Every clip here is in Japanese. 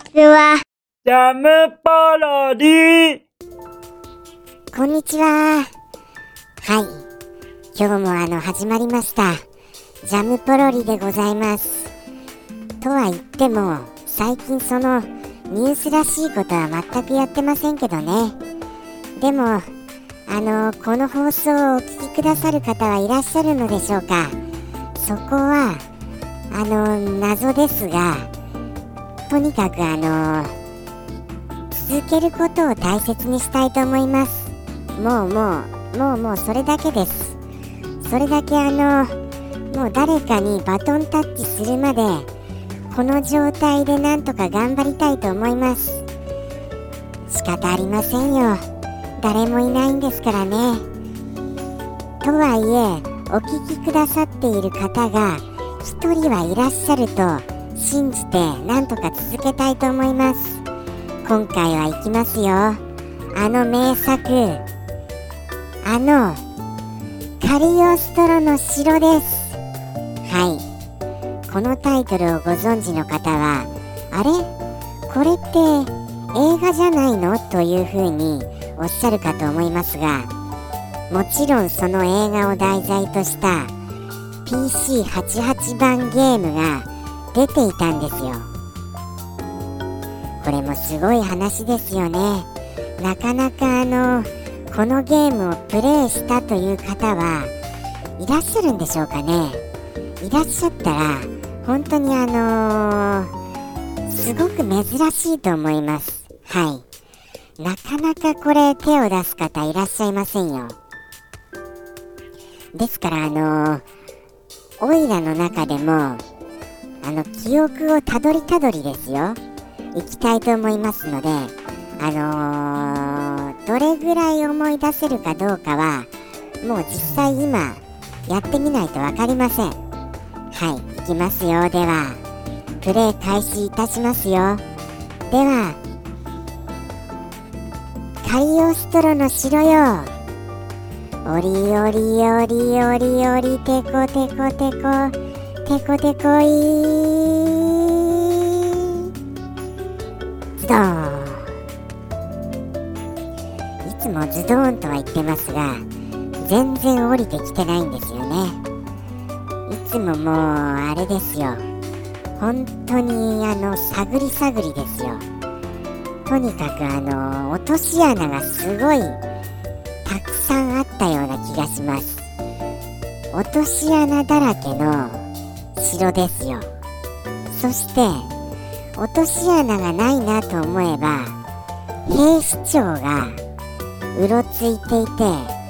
ちは。ジャムパロディこんにちは。はい。今日もあの、始まりました。ジャムポロリでございます。とは言っても、最近その、ニュースらしいことは全くやってませんけどね。でも、あの、この放送をお聞きくださる方はいらっしゃるのでしょうか。そこは、あの、謎ですが、とにかくあの、続けることを大切にしたいと思います。もうもう、もうもうそれだけです。それだけあの、もう誰かにバトンタッチするまで、この状態でなんとか頑張りたいと思います。仕方ありませんよ。誰もいないんですからね。とはいえ、お聞きくださっている方が一人はいらっしゃると信じてなんとか続けたいと思います。今回は行きますよ。あの名作。あの、カリオストロの城です。はい。このタイトルをご存知の方は、あれ？これって映画じゃないの？というふうにおっしゃるかと思いますが、もちろんその映画を題材とした PC88 版ゲームが出ていたんですよ。これもすごい話ですよね。なかなかあの、このゲームをプレイしたという方はいらっしゃるんでしょうかね。いらっしゃったら、本当にあのーすごく珍しいと思います。はい。なかなかこれ手を出す方いらっしゃいませんよ。ですからあのーオイラの中でも、あの、記憶をたどりたどりですよ。行きたいと思いますので、あのーどれぐらい思い出せるかどうかは、もう実際今、やってみないとわかりません。はい、行きますよ。では、プレイ開始いたしますよ。では、カリオストロの城よ。おりおりおりおりおりてこてこてこ、てこてこいズドーン。いつもズドーンとは言ってますが、全然降りてきてないんですよね。いつももう、あれですよ。本当に、あの、探り探りですよ。とにかく、あの、落とし穴がすごい、たくさんあったような気がします。落とし穴だらけの城ですよ。そして、落とし穴がないなと思えば、兵士長がうろついていて、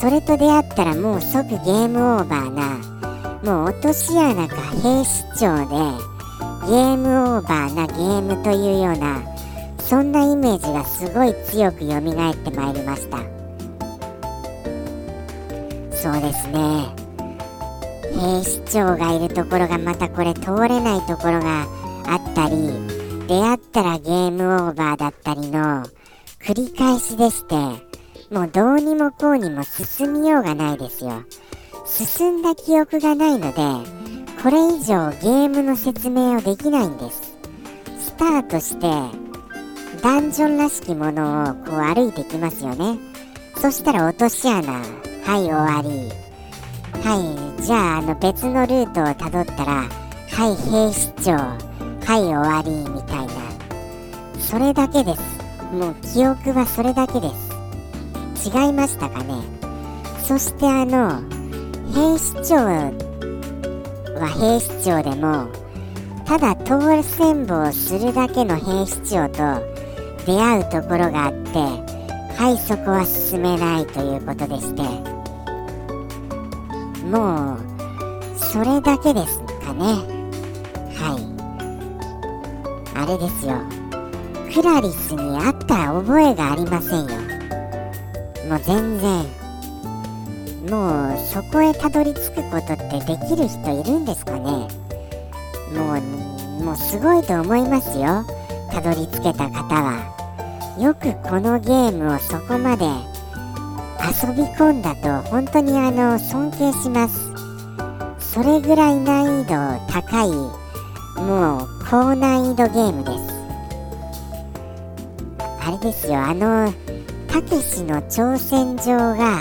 それと出会ったらもう即ゲームオーバーな、もう落とし穴か兵士長で、ゲームオーバーなゲームというような、そんなイメージがすごい強く蘇ってまいりました。そうですね。兵士長がいるところがまたこれ通れないところがあったり、出会ったらゲームオーバーだったりの繰り返しでして、もうどうにもこうにも進みようがないですよ。進んだ記憶がないので、これ以上ゲームの説明をできないんです。スタートして、ダンジョンらしきものをこう歩いてきますよね。そしたら落とし穴、はい終わり。はい、じゃああの別のルートをたどったら、はい兵士長、はい終わりみたいな。それだけです。もう記憶はそれだけです。違いましたかねそしてあの兵士長は兵士長でもただ当選簿をするだけの兵士長と出会うところがあってはいそこは進めないということでしてもうそれだけですかね。はい。あれですよ。クラリスに会った覚えがありませんよ。もう全然。もうそこへたどり着くことってできる人いるんですかね。もうもうすごいと思いますよ。たどり着けた方は。よくこのゲームをそこまで遊び込んだと本当にあの尊敬します。それぐらい難易度高いもう高難易度ゲームです。あれですよあのたけしの挑戦状が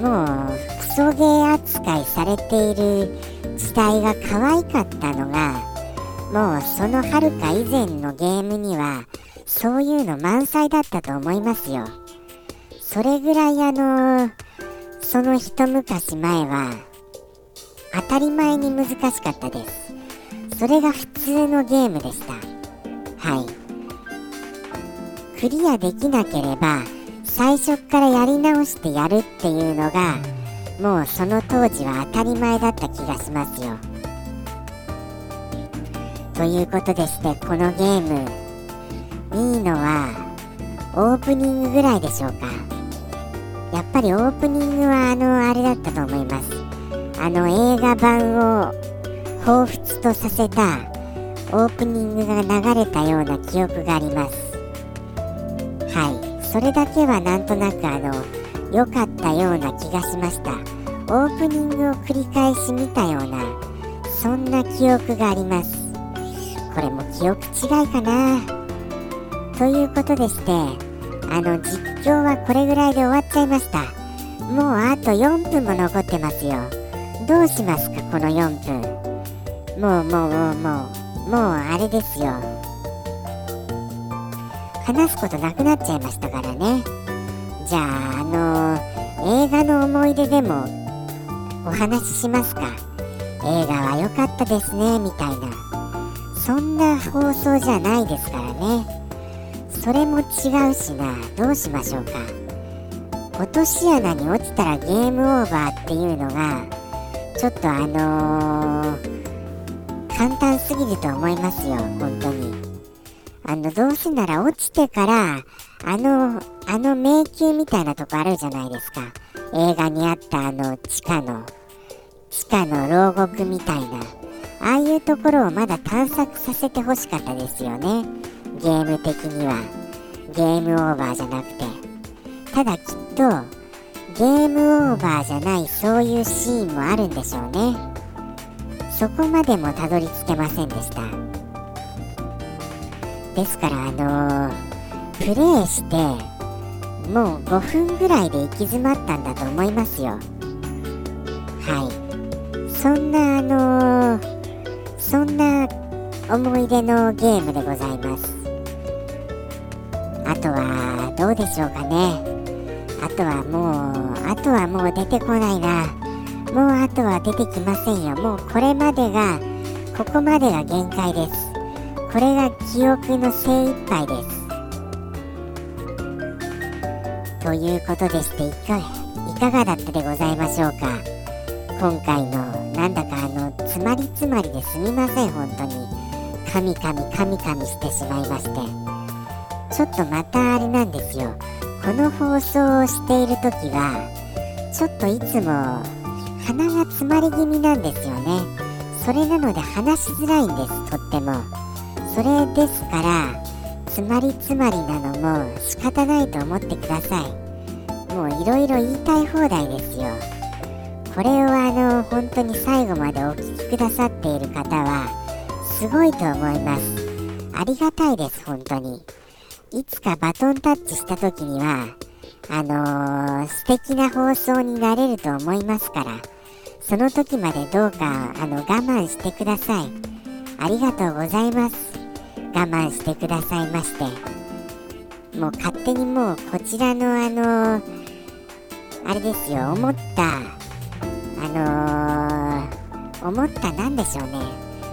もうクソゲー扱いされている時代が可愛かったのがもうそのはるか以前のゲームにはそういうの満載だったと思いますよ。それぐらいあのその一昔前は当たり前に難しかったです。それが普通のゲームでした。はい。クリアできなければ最初からやり直してやるっていうのがもうその当時は当たり前だった気がしますよ。ということでしてこのゲームいいのはオープニングぐらいでしょうか。やっぱりオープニングはあのあれだったと思います。あの映画版を彷彿とさせたオープニングが流れたような記憶があります。はい。それだけはなんとなくあの良かったような気がしました。オープニングを繰り返し見たようなそんな記憶があります。これも記憶違いかな。ということでしてあの実況はこれぐらいで終わっちゃいました。もうあと4分も残ってますよ。どうしますかこの4分。もうもうもうもうもうあれですよ。話すことなくなっちゃいましたからね。じゃああの映画の思い出でもお話ししますか。映画は良かったですねみたいな。そんな放送じゃないですからね。それも違うしな。どうしましょうか。落とし穴に落ちたらゲームオーバーっていうのがちょっとあのー、簡単すぎると思いますよ。本当に。あのどうせなら落ちてからあのあの迷宮みたいなとこあるじゃないですか。映画にあったあの地下の地下の牢獄みたいな。ああいうところをまだ探索させてほしかったですよね。ゲーム的にはゲームオーバーじゃなくてただきっとゲームオーバーじゃないそういうシーンもあるんでしょうね。そこまでもたどり着けませんでした。ですからあのー、プレイしてもう5分ぐらいで行き詰まったんだと思いますよ。はい。そんなあのーそんな思い出のゲームでございます。とはどうでしょうかね。あとはもうあとはもう出てこないな。もうあとは出てきませんよ。もうこれまでがここまでが限界です。これが記憶の精一杯です。ということでしていかいかがだったでございましょうか。今回のなんだかあの詰まり詰まりですみません本当に。カミカミカミカミしてしまいまして。ちょっとまたあれなんですよ。この放送をしている時はちょっといつも鼻が詰まり気味なんですよね。それなので話しづらいんですとっても。それですから詰まり詰まりなのも仕方ないと思ってください。もういろいろ言いたい放題ですよ。これをあの本当に最後までお聴きくださっている方はすごいと思います。ありがたいです本当に。いつかバトンタッチした時にはあのー、素敵な放送になれると思いますからその時までどうかあの我慢してください。ありがとうございます。我慢してくださいまして。もう勝手にもうこちらのあのー、あれですよ思ったあのー、思ったなんでしょうね。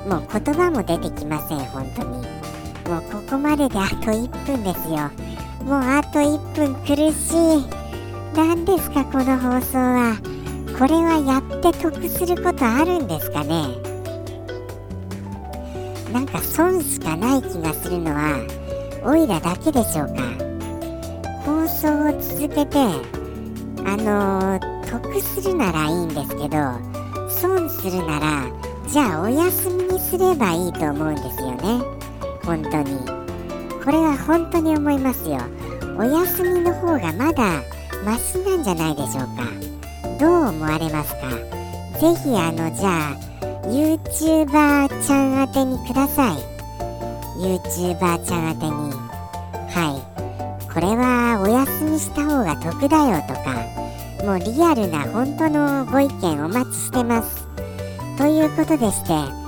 もう言葉も出てきません本当に。もうここまでであと1分ですよ。もうあと1分苦しい。何ですかこの放送は。これはやって得することあるんですかね。なんか損しかない気がするのはオイラだけでしょうか。放送を続けてあのー、得するならいいんですけど損するならじゃあお休みにすればいいと思うんですよね。本当に。これは本当に思いますよ。お休みの方がまだマシなんじゃないでしょうか。どう思われますか？ぜひあのじゃあ YouTuber ちゃん宛てにください。YouTuber ちゃん宛てに。はい。これはお休みした方が得だよとかもうリアルな本当のご意見お待ちしてます。ということでして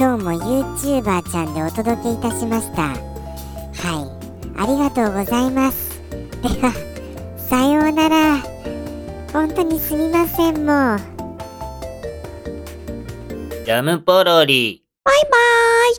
今日も YouTuber ちゃんでお届けいたしました。はい。ありがとうございます。で はさようなら。本当にすみませんもう。ジャムポロリ。バイバーイ